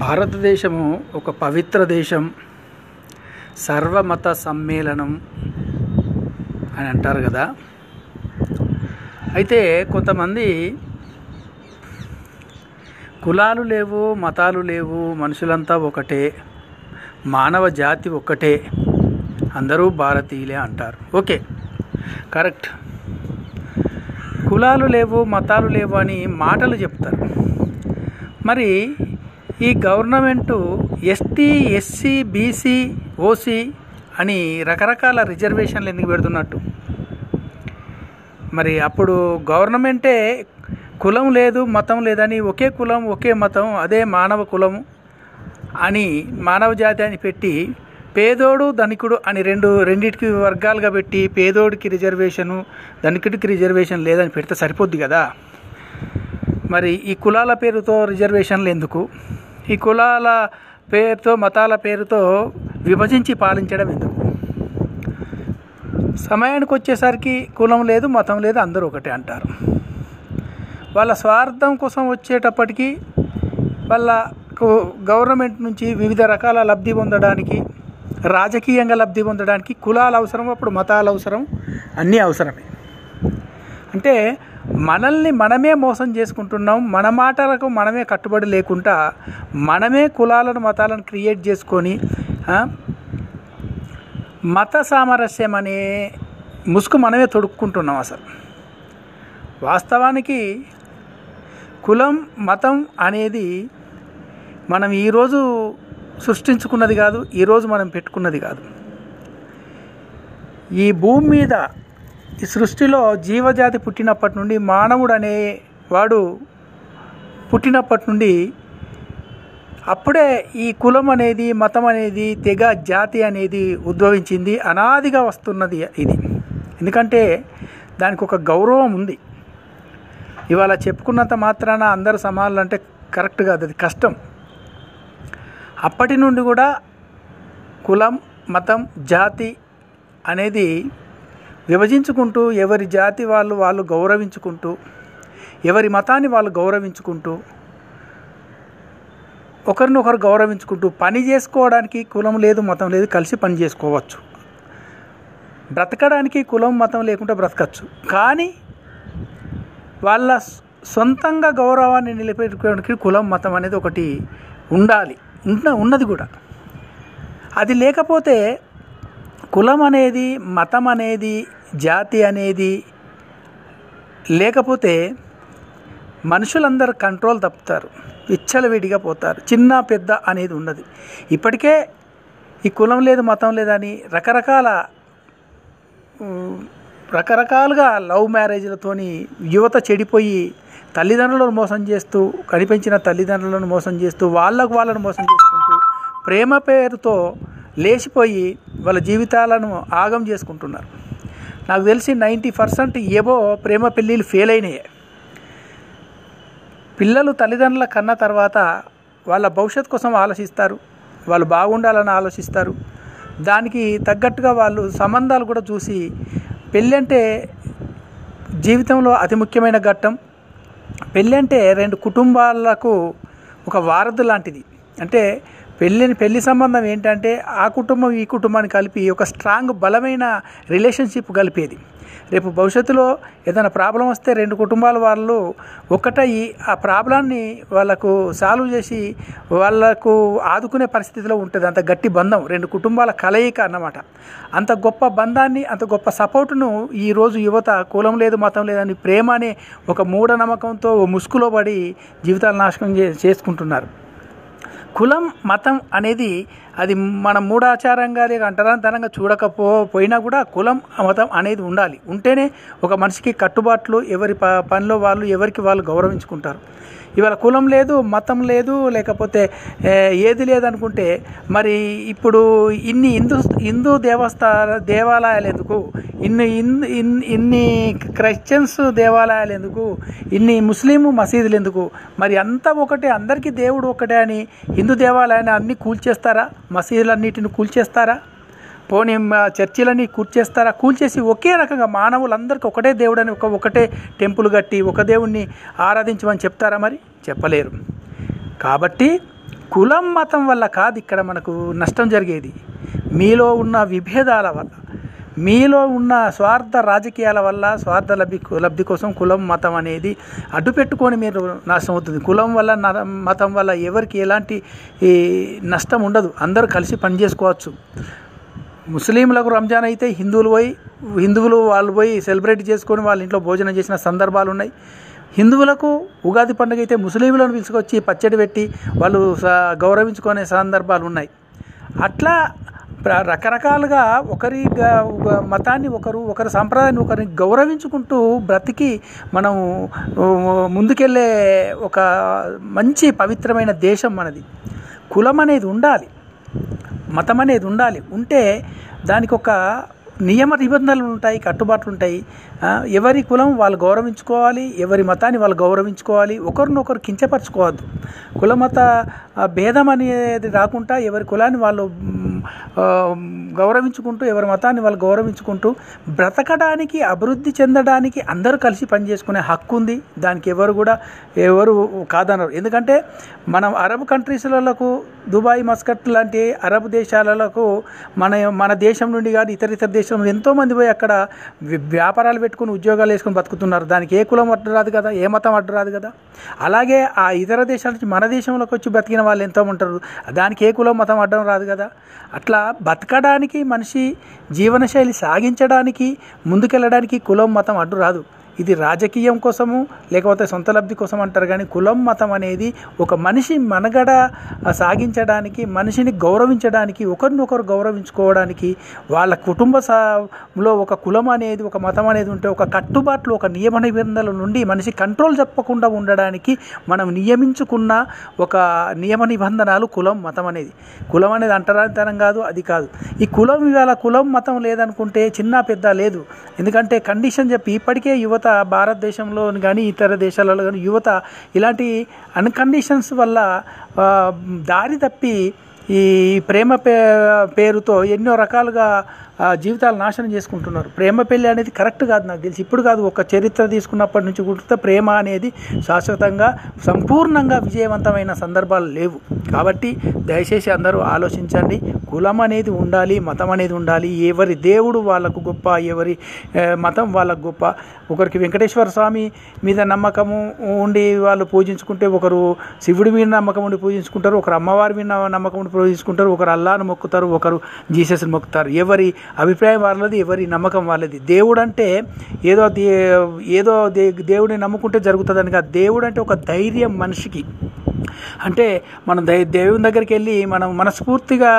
భారతదేశము ఒక పవిత్ర దేశం సర్వమత సమ్మేళనం అని అంటారు కదా. అయితే కొంతమంది కులాలు లేవు మతాలు లేవు మనుషులంతా ఒకటే మానవ జాతి ఒక్కటే అందరూ భారతీయులే అంటారు. Okay correct. కులాలు లేవు మతాలు లేవు అని మాటలు చెప్తారు. మరి ఈ government ST SC BC OC అని రకరకాల రిజర్వేషన్లు ఎందుకు పెడుతున్నట్టు? మరి అప్పుడు గవర్నమెంటే కులం లేదు మతం లేదని ఒకే కులం ఒకే మతం అదే మానవ కులం అని మానవ జాతి అని పెట్టి పేదోడు ధనికుడు అని రెండు రెండింటికి వర్గాలుగా పెట్టి పేదోడికి రిజర్వేషను ధనికుడికి రిజర్వేషన్ లేదని పెడితే సరిపోద్ది కదా? మరి ఈ కులాల పేరుతో రిజర్వేషన్లు ఎందుకు? ఈ కులాల పేరుతో మతాల పేరుతో విభజించి పాలించడం ఎందుకు? సమయానికి వచ్చేసరికి కులం లేదు మతం లేదు అందరూ ఒకటే అంటారు. వాళ్ళ స్వార్థం కోసం వచ్చేటప్పటికీ వాళ్ళకు గవర్నమెంట్ నుంచి వివిధ రకాల లబ్ధి పొందడానికి రాజకీయంగా లబ్ధి పొందడానికి కులాలు అవసరం అప్పుడు మతాలు అవసరం అన్నీ అవసరమే. అంటే మనల్ని మనమే మోసం చేసుకుంటున్నాం మన మాటలకు మనమే కట్టుబడి లేకుండా మనమే కులాలను మతాలను క్రియేట్ చేసుకొని మత సామరస్యం అనే ముసుగు మనమే తొడుక్కుంటున్నాం అసలు. వాస్తవానికి కులం మతం అనేది మనం ఈరోజు సృష్టించుకున్నది కాదు ఈరోజు మనం పెట్టుకున్నది కాదు. ఈ భూమి మీద ఈ సృష్టిలో జీవజాతి పుట్టినప్పటి నుండి మానవుడు అనే వాడు పుట్టినప్పటి నుండి అప్పుడే ఈ కులం అనేది మతం అనేది తెగ జాతి అనేది ఉద్భవించింది. అనాదిగా వస్తున్నది ఇది. ఎందుకంటే దానికి ఒక గౌరవం ఉంది. ఇవాళ చెప్పుకున్నంత మాత్రాన అందరు సమానులు అంటే కరెక్ట్ కాదు. అది కష్టం. అప్పటి నుండి కూడా కులం మతం జాతి అనేది విభజించుకుంటూ ఎవరి జాతి వాళ్ళు వాళ్ళు గౌరవించుకుంటూ ఎవరి మతాన్ని వాళ్ళు గౌరవించుకుంటూ ఒకరినొకరు గౌరవించుకుంటూ పని చేసుకోవడానికి కులం లేదు మతం లేదు కలిసి పని చేసుకోవచ్చు. బ్రతకడానికి కులం మతం లేకుండా బ్రతకచ్చు. కానీ వాళ్ళ సొంతంగా గౌరవాన్ని నిలబెట్టుకోవడానికి కులం మతం అనేది ఒకటి ఉండాలి. ఉన్న ఉన్నది కూడా. అది లేకపోతే కులం అనేది మతం అనేది జాతి అనేది లేకపోతే మనుషులందరూ కంట్రోల్ తప్పుతారు. విచ్చలవిడిగా పోతారు. చిన్న పెద్ద అనేది ఉన్నది ఇప్పటికే ఈ కులం లేదు మతం లేదని రకరకాల రకరకాలుగా లవ్ మ్యారేజ్లతోని యువత చెడిపోయి తల్లిదండ్రులను మోసం చేస్తూ కనిపించిన తల్లిదండ్రులను మోసం చేస్తూ వాళ్ళకు వాళ్ళను మోసం చేసుకుంటూ ప్రేమ పేరుతో లేచిపోయి వాళ్ళ జీవితాలను ఆగం చేసుకుంటున్నారు. నాకు తెలిసి నైంటీ పర్సెంట్ ఏవో ప్రేమ పెళ్ళిళ్ళు ఫెయిల్ అయినాయి. పిల్లలు తల్లిదండ్రుల కన్న తర్వాత వాళ్ళ భవిష్యత్తు కోసం ఆలోచిస్తారు వాళ్ళు బాగుండాలని ఆలోచిస్తారు. దానికి తగ్గట్టుగా వాళ్ళు సంబంధాలు కూడా చూసి పెళ్ళి అంటే జీవితంలో అతి ముఖ్యమైన ఘట్టం. పెళ్ళి అంటే రెండు కుటుంబాలకు ఒక వారధి లాంటిది. అంటే పెళ్ళిని పెళ్ళి సంబంధం ఏంటంటే ఆ కుటుంబం ఈ కుటుంబాన్ని కలిపి ఒక స్ట్రాంగ్ బలమైన రిలేషన్షిప్ కలిపేది. రేపు భవిష్యత్తులో ఏదైనా ప్రాబ్లం వస్తే రెండు కుటుంబాల వాళ్ళు ఒక్కటయ్యి ఆ ప్రాబ్లాన్ని వాళ్ళకు సాల్వ్ చేసి వాళ్ళకు ఆదుకునే పరిస్థితిలో ఉంటుంది. అంత గట్టి బంధం రెండు కుటుంబాల కలయిక అన్నమాట. అంత గొప్ప బంధాన్ని అంత గొప్ప సపోర్టును ఈరోజు యువత కులం లేదు మతం లేదని ప్రేమ అనే ఒక మూఢనమ్మకంతో ముసుగులో పడి జీవితాలు నాశనం చే చేసుకుంటున్నారు. కులం మతం అనేది అది మన మూఢాచారంగా లేక అంటరాంతరంగా చూడకపో పోయినా కూడా కులం మతం అనేది ఉండాలి. ఉంటేనే ఒక మనిషికి కట్టుబాట్లు ఎవరి ప పనిలో వాళ్ళు ఎవరికి వాళ్ళు గౌరవించుకుంటారు. ఇవాళ కులం లేదు మతం లేదు లేకపోతే ఏది లేదనుకుంటే మరి ఇప్పుడు ఇన్ని హిందూ హిందూ దేవస్థా దేవాలయాలు ఎందుకు? ఇన్ని ఇన్- ఇన్ని క్రిస్టియన్స్ దేవాలయాలు ఎందుకు? ఇన్ని ముస్లిం మసీదులు ఎందుకు? మరి అంతా ఒకటే అందరికీ దేవుడు ఒకటే అని హిందూ దేవాలయాన్ని అన్ని కూల్చేస్తారా? మసీదులన్నిటిని కూల్చేస్తారా? పోనీ మా చర్చిలన్నీ కూల్చేస్తారా? కూల్చేసి ఒకే రకంగా మానవులందరికీ ఒకటే దేవుడని ఒక ఒకటే టెంపుల్ కట్టి ఒక దేవుణ్ణి ఆరాధించమని చెప్తారా మరి? చెప్పలేరు. కాబట్టి కులం మతం వల్ల కాదు ఇక్కడ మనకు నష్టం జరిగేది. మీలో ఉన్న విభేదాల వల్ల. మీలో ఉన్న స్వార్థ రాజకీయాల వల్ల స్వార్థ లబ్ధి లబ్ధి కోసం కులం మతం అనేది అడ్డు పెట్టుకొని మీరు నాశనం అవుతుంది. కులం వల్ల న- మతం వల్ల ఎవరికి ఎలాంటి ఈ నష్టం ఉండదు. అందరూ కలిసి పనిచేసుకోవచ్చు ముస్లింలకు రంజాన్ అయితే హిందువులు పోయి హిందువులు వాళ్ళు పోయి సెలబ్రేట్ చేసుకొని వాళ్ళ ఇంట్లో భోజనం చేసిన సందర్భాలు ఉన్నాయి. హిందువులకు ఉగాది పండుగ అయితే ముస్లింలను పిలుచుకొచ్చి పచ్చడి పెట్టి వాళ్ళు స- గౌరవించుకునే సందర్భాలు ఉన్నాయి. అట్లా రకరకాలుగా ఒకరి గ- మతాన్ని ఒకరు ఒకరి సాంప్రదాయాన్ని ఒకరిని గౌరవించుకుంటూ బ్రతికి మనం ముందుకెళ్ళే ఒక మంచి పవిత్రమైన దేశం మనది. కులం అనేది ఉండాలి. మతం అనేది ఉండాలి. ఉంటే దానికి ఒక నియమ నిబంధనలు ఉంటాయి కట్టుబాట్లు ఉంటాయి. ఎవరి కులం వాళ్ళు గౌరవించుకోవాలి ఎవరి మతాన్ని వాళ్ళు గౌరవించుకోవాలి ఒకరినొకరు కించపరచుకోవద్దు. కుల మత భేదం అనేది రాకుండా ఎవరి కులాన్ని వాళ్ళు గౌరవించుకుంటూ ఎవరి మతాన్ని వాళ్ళు గౌరవించుకుంటూ బ్రతకడానికి అభివృద్ధి చెందడానికి అందరూ కలిసి పనిచేసుకునే హక్కు ఉంది. దానికి ఎవరు కూడా ఎవరు కాదనరు. ఎందుకంటే మనం అరబ్ కంట్రీస్లకు దుబాయ్ మస్కట్ లాంటి అరబ్ దేశాలకు మన మన దేశం నుండి కానీ ఇతర ఇతర దేశం నుండి ఎంతోమంది పోయి అక్కడ వ్యాపారాలు పెట్టుకుని ఉద్యోగాలు వేసుకొని బతుకుతున్నారు. దానికి ఏ కులం అడ్డు రాదు కదా ఏ మతం అడ్డు రాదు కదా. అలాగే ఆ ఇతర దేశాల నుంచి మన దేశంలోకి వచ్చి బతికిన వాళ్ళు ఎంతో ఉంటారు దానికి ఏ కులం మతం అడ్డం రాదు కదా. అట్లా బతకడానికి మనిషి జీవనశైలి సాగించడానికి ముందుకెళ్ళడానికి కులం మతం అడ్డు రాదు. ఇది రాజకీయం కోసము లేకపోతే సొంత లబ్ధి కోసం అంటారు కానీ కులం మతం అనేది ఒక మనిషి మనగడ సాగించడానికి మనిషిని గౌరవించడానికి ఒకరినొకరు గౌరవించుకోవడానికి వాళ్ళ కుటుంబ లో ఒక కులం అనేది ఒక మతం అనేది ఉంటే ఒక కట్టుబాట్లు ఒక నియమ నిబంధనల నుండి మనిషి కంట్రోల్ చెప్పకుండా ఉండడానికి మనం నియమించుకున్న ఒక నియమ నిబంధనలు కులం మతం అనేది. కులం అనేది అంటరానితనం కాదు అది కాదు. ఈ కులం ఇవాళ కులం మతం లేదనుకుంటే చిన్న పెద్ద లేదు. ఎందుకంటే కండిషన్ చెప్పి ఇప్పటికే యువత భారతదేశంలో కానీ ఇతర దేశాలలో కానీ యువత ఇలాంటి అన్కండిషన్స్ వల్ల దారి తప్పి ఈ ప్రేమ పే పేరుతో ఎన్నో రకాలుగా జీవితాలు నాశనం చేసుకుంటున్నారు. ప్రేమ పెళ్ళి అనేది కరెక్ట్ కాదు నాకు తెలిసి. ఇప్పుడు కాదు ఒక చరిత్ర తీసుకున్నప్పటి నుంచి కూడా ప్రేమ అనేది శాశ్వతంగా సంపూర్ణంగా విజయవంతమైన సందర్భాలు లేవు. కాబట్టి దయచేసి అందరూ ఆలోచించండి. కులం అనేది ఉండాలి మతం అనేది ఉండాలి. ఎవరి దేవుడు వాళ్ళకు గొప్ప ఎవరి మతం వాళ్ళకు గొప్ప. ఒకరికి వెంకటేశ్వర స్వామి మీద నమ్మకము ఉండి వాళ్ళు పూజించుకుంటే ఒకరు శివుడి మీద నమ్మకం ఉండి పూజించుకుంటారు ఒకరు అమ్మవారి మీద నమ్మకం ఉండి పూజించుకుంటారు ఒకరు అల్లాను మొక్కుతారు ఒకరు జీసస్ని మొక్కుతారు. ఎవరి అభిప్రాయం వాళ్ళది ఎవరి నమ్మకం వాళ్ళది. దేవుడు అంటే ఏదో దే ఏదో దే దేవుడిని నమ్ముకుంటే జరుగుతుందని కాదు. దేవుడు అంటే ఒక ధైర్యం మనిషికి. అంటే మనం దై దేవుని దగ్గరికి వెళ్ళి మనం మనస్ఫూర్తిగా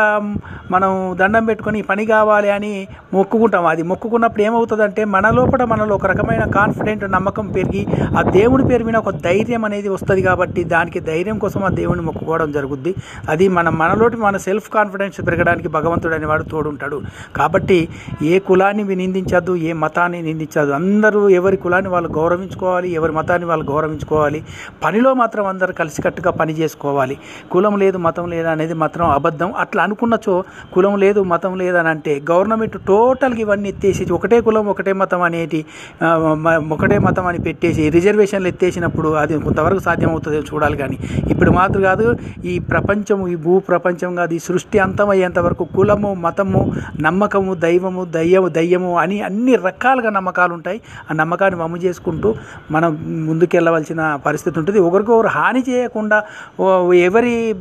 మనం దండం పెట్టుకొని పని కావాలి అని మొక్కుకుంటాం. అది మొక్కుకున్నప్పుడు ఏమవుతుందంటే మన లోపల మనలో ఒక రకమైన కాన్ఫిడెంట్ నమ్మకం పెరిగి ఆ దేవుని పేరు మీద ఒక ధైర్యం అనేది వస్తుంది కాబట్టి దానికి ధైర్యం కోసం ఆ దేవుని మొక్కుకోవడం జరుగుద్ది. అది మన మనలోటి మన సెల్ఫ్ కాన్ఫిడెన్స్ పెరగడానికి భగవంతుడు అనేవాడు తోడుంటాడు. కాబట్టి ఏ కులాన్ని నిందించద్దు ఏ మతాన్ని నిందించదు అందరూ ఎవరి కులాన్ని వాళ్ళు గౌరవించుకోవాలి ఎవరి మతాన్ని వాళ్ళు గౌరవించుకోవాలి. పనిలో మాత్రం అందరూ కలిసికట్టుగా పని చేసుకోవాలి. కులం లేదు మతం లేదు అనేది మాత్రం అబద్ధం. అట్లా అనుకున్నచో కులం లేదు మతం లేదు అని అంటే గవర్నమెంట్ టోటల్గా ఇవన్నీ ఎత్తేసి ఒకటే కులం ఒకటే మతం అనేటి ఒకటే మతం అని పెట్టేసి రిజర్వేషన్లు ఎత్తేసినప్పుడు అది కొంతవరకు సాధ్యమవుతుంది చూడాలి కానీ ఇప్పుడు మాత్రం కాదు. ఈ ప్రపంచము ఈ భూ ప్రపంచం కాదు ఈ సృష్టి అంతమయ్యేంత వరకు కులము మతము నమ్మకము దైవము దయ్యము దయ్యము అని అన్ని రకాలుగా నమ్మకాలు ఉంటాయి. ఆ నమ్మకాన్ని వమ్ము చేసుకుంటూ మనం ముందుకెళ్ళవలసిన పరిస్థితి ఉంటుంది. ఒకరికొకరు హాని చేయకుండా ఎవరి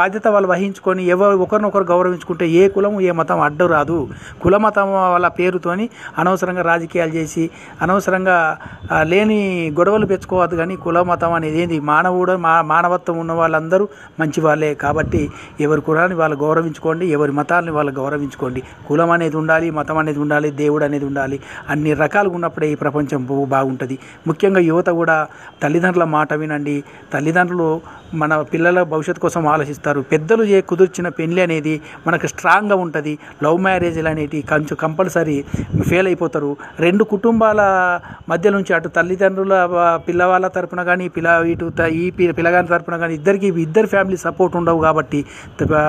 బాధ్యత వాళ్ళు వహించుకొని ఎవరు ఒకరినొకరు గౌరవించుకుంటే ఏ కులం ఏ మతం అడ్డు రాదు. కులమతం వాళ్ళ పేరుతోని అనవసరంగా రాజకీయాలు చేసి అనవసరంగా లేని గొడవలు పెంచుకోవద్దు కానీ కుల మతం అనేది ఏంది? మానవుడు మా మానవత్వం ఉన్న వాళ్ళందరూ మంచి వాళ్ళే కాబట్టి ఎవరి కులాన్ని వాళ్ళు గౌరవించుకోండి ఎవరి మతాలని వాళ్ళు గౌరవించుకోండి. కులం అనేది ఉండాలి మతం అనేది ఉండాలి దేవుడు అనేది ఉండాలి. అన్ని రకాలుగా ఉన్నప్పుడే ఈ ప్రపంచం బాగుంటుంది. ముఖ్యంగా యువత కూడా తల్లిదండ్రుల మాట వినండి. తల్లిదండ్రులు మన పిల్లల భవిష్యత్తు కోసం ఆలోచిస్తారు. పెద్దలు ఏ కుదిర్చిన పెళ్ళి అనేది మనకు స్ట్రాంగ్గా ఉంటుంది. లవ్ మ్యారేజ్లు అనేటివి కొంచెం కంపల్సరీ ఫెయిల్ అయిపోతారు. రెండు కుటుంబాల మధ్య నుంచి అటు తల్లిదండ్రుల పిల్లవాళ్ళ తరపున కానీ పిల్ల ఇటు ఈ పి- పిల్లగాని తరపున కానీ ఇద్దరికి ఇద్దరు ఫ్యామిలీ సపోర్ట్ ఉండవు కాబట్టి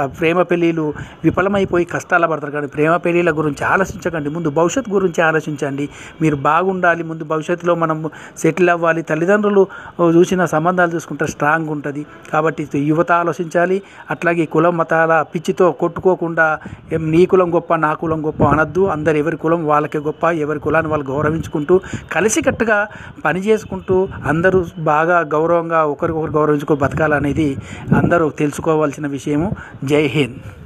ప్రేమ పెళ్ళిళ్ళు విఫలమైపోయి కష్టాల పడతారు. కానీ ప్రేమ పెళ్ళిళ్ళ గురించి ఆలోచించకండి. ముందు భవిష్యత్తు గురించి ఆలోచించండి. మీరు బాగుండాలి. ముందు భవిష్యత్తులో మనం సెటిల్ అవ్వాలి. తల్లిదండ్రులు చూసిన సంబంధాలు చూసుకుంటే స్ట్రాంగ్ ఉండాలి ఉంటుంది. కాబట్టి యువత ఆలోచించాలి. అట్లాగే కులం మతాల పిచ్చితో కొట్టుకోకుండా నీ కులం గొప్ప నా కులం గొప్ప అనద్దు. అందరు ఎవరి కులం వాళ్ళకే గొప్ప ఎవరి కులాన్ని వాళ్ళు గౌరవించుకుంటూ కలిసికట్టుగా పని చేసుకుంటూ అందరూ బాగా గౌరవంగా ఒకరికొకరు గౌరవించుకో బతకాలనేది అందరూ తెలుసుకోవాల్సిన విషయము. జై హింద్.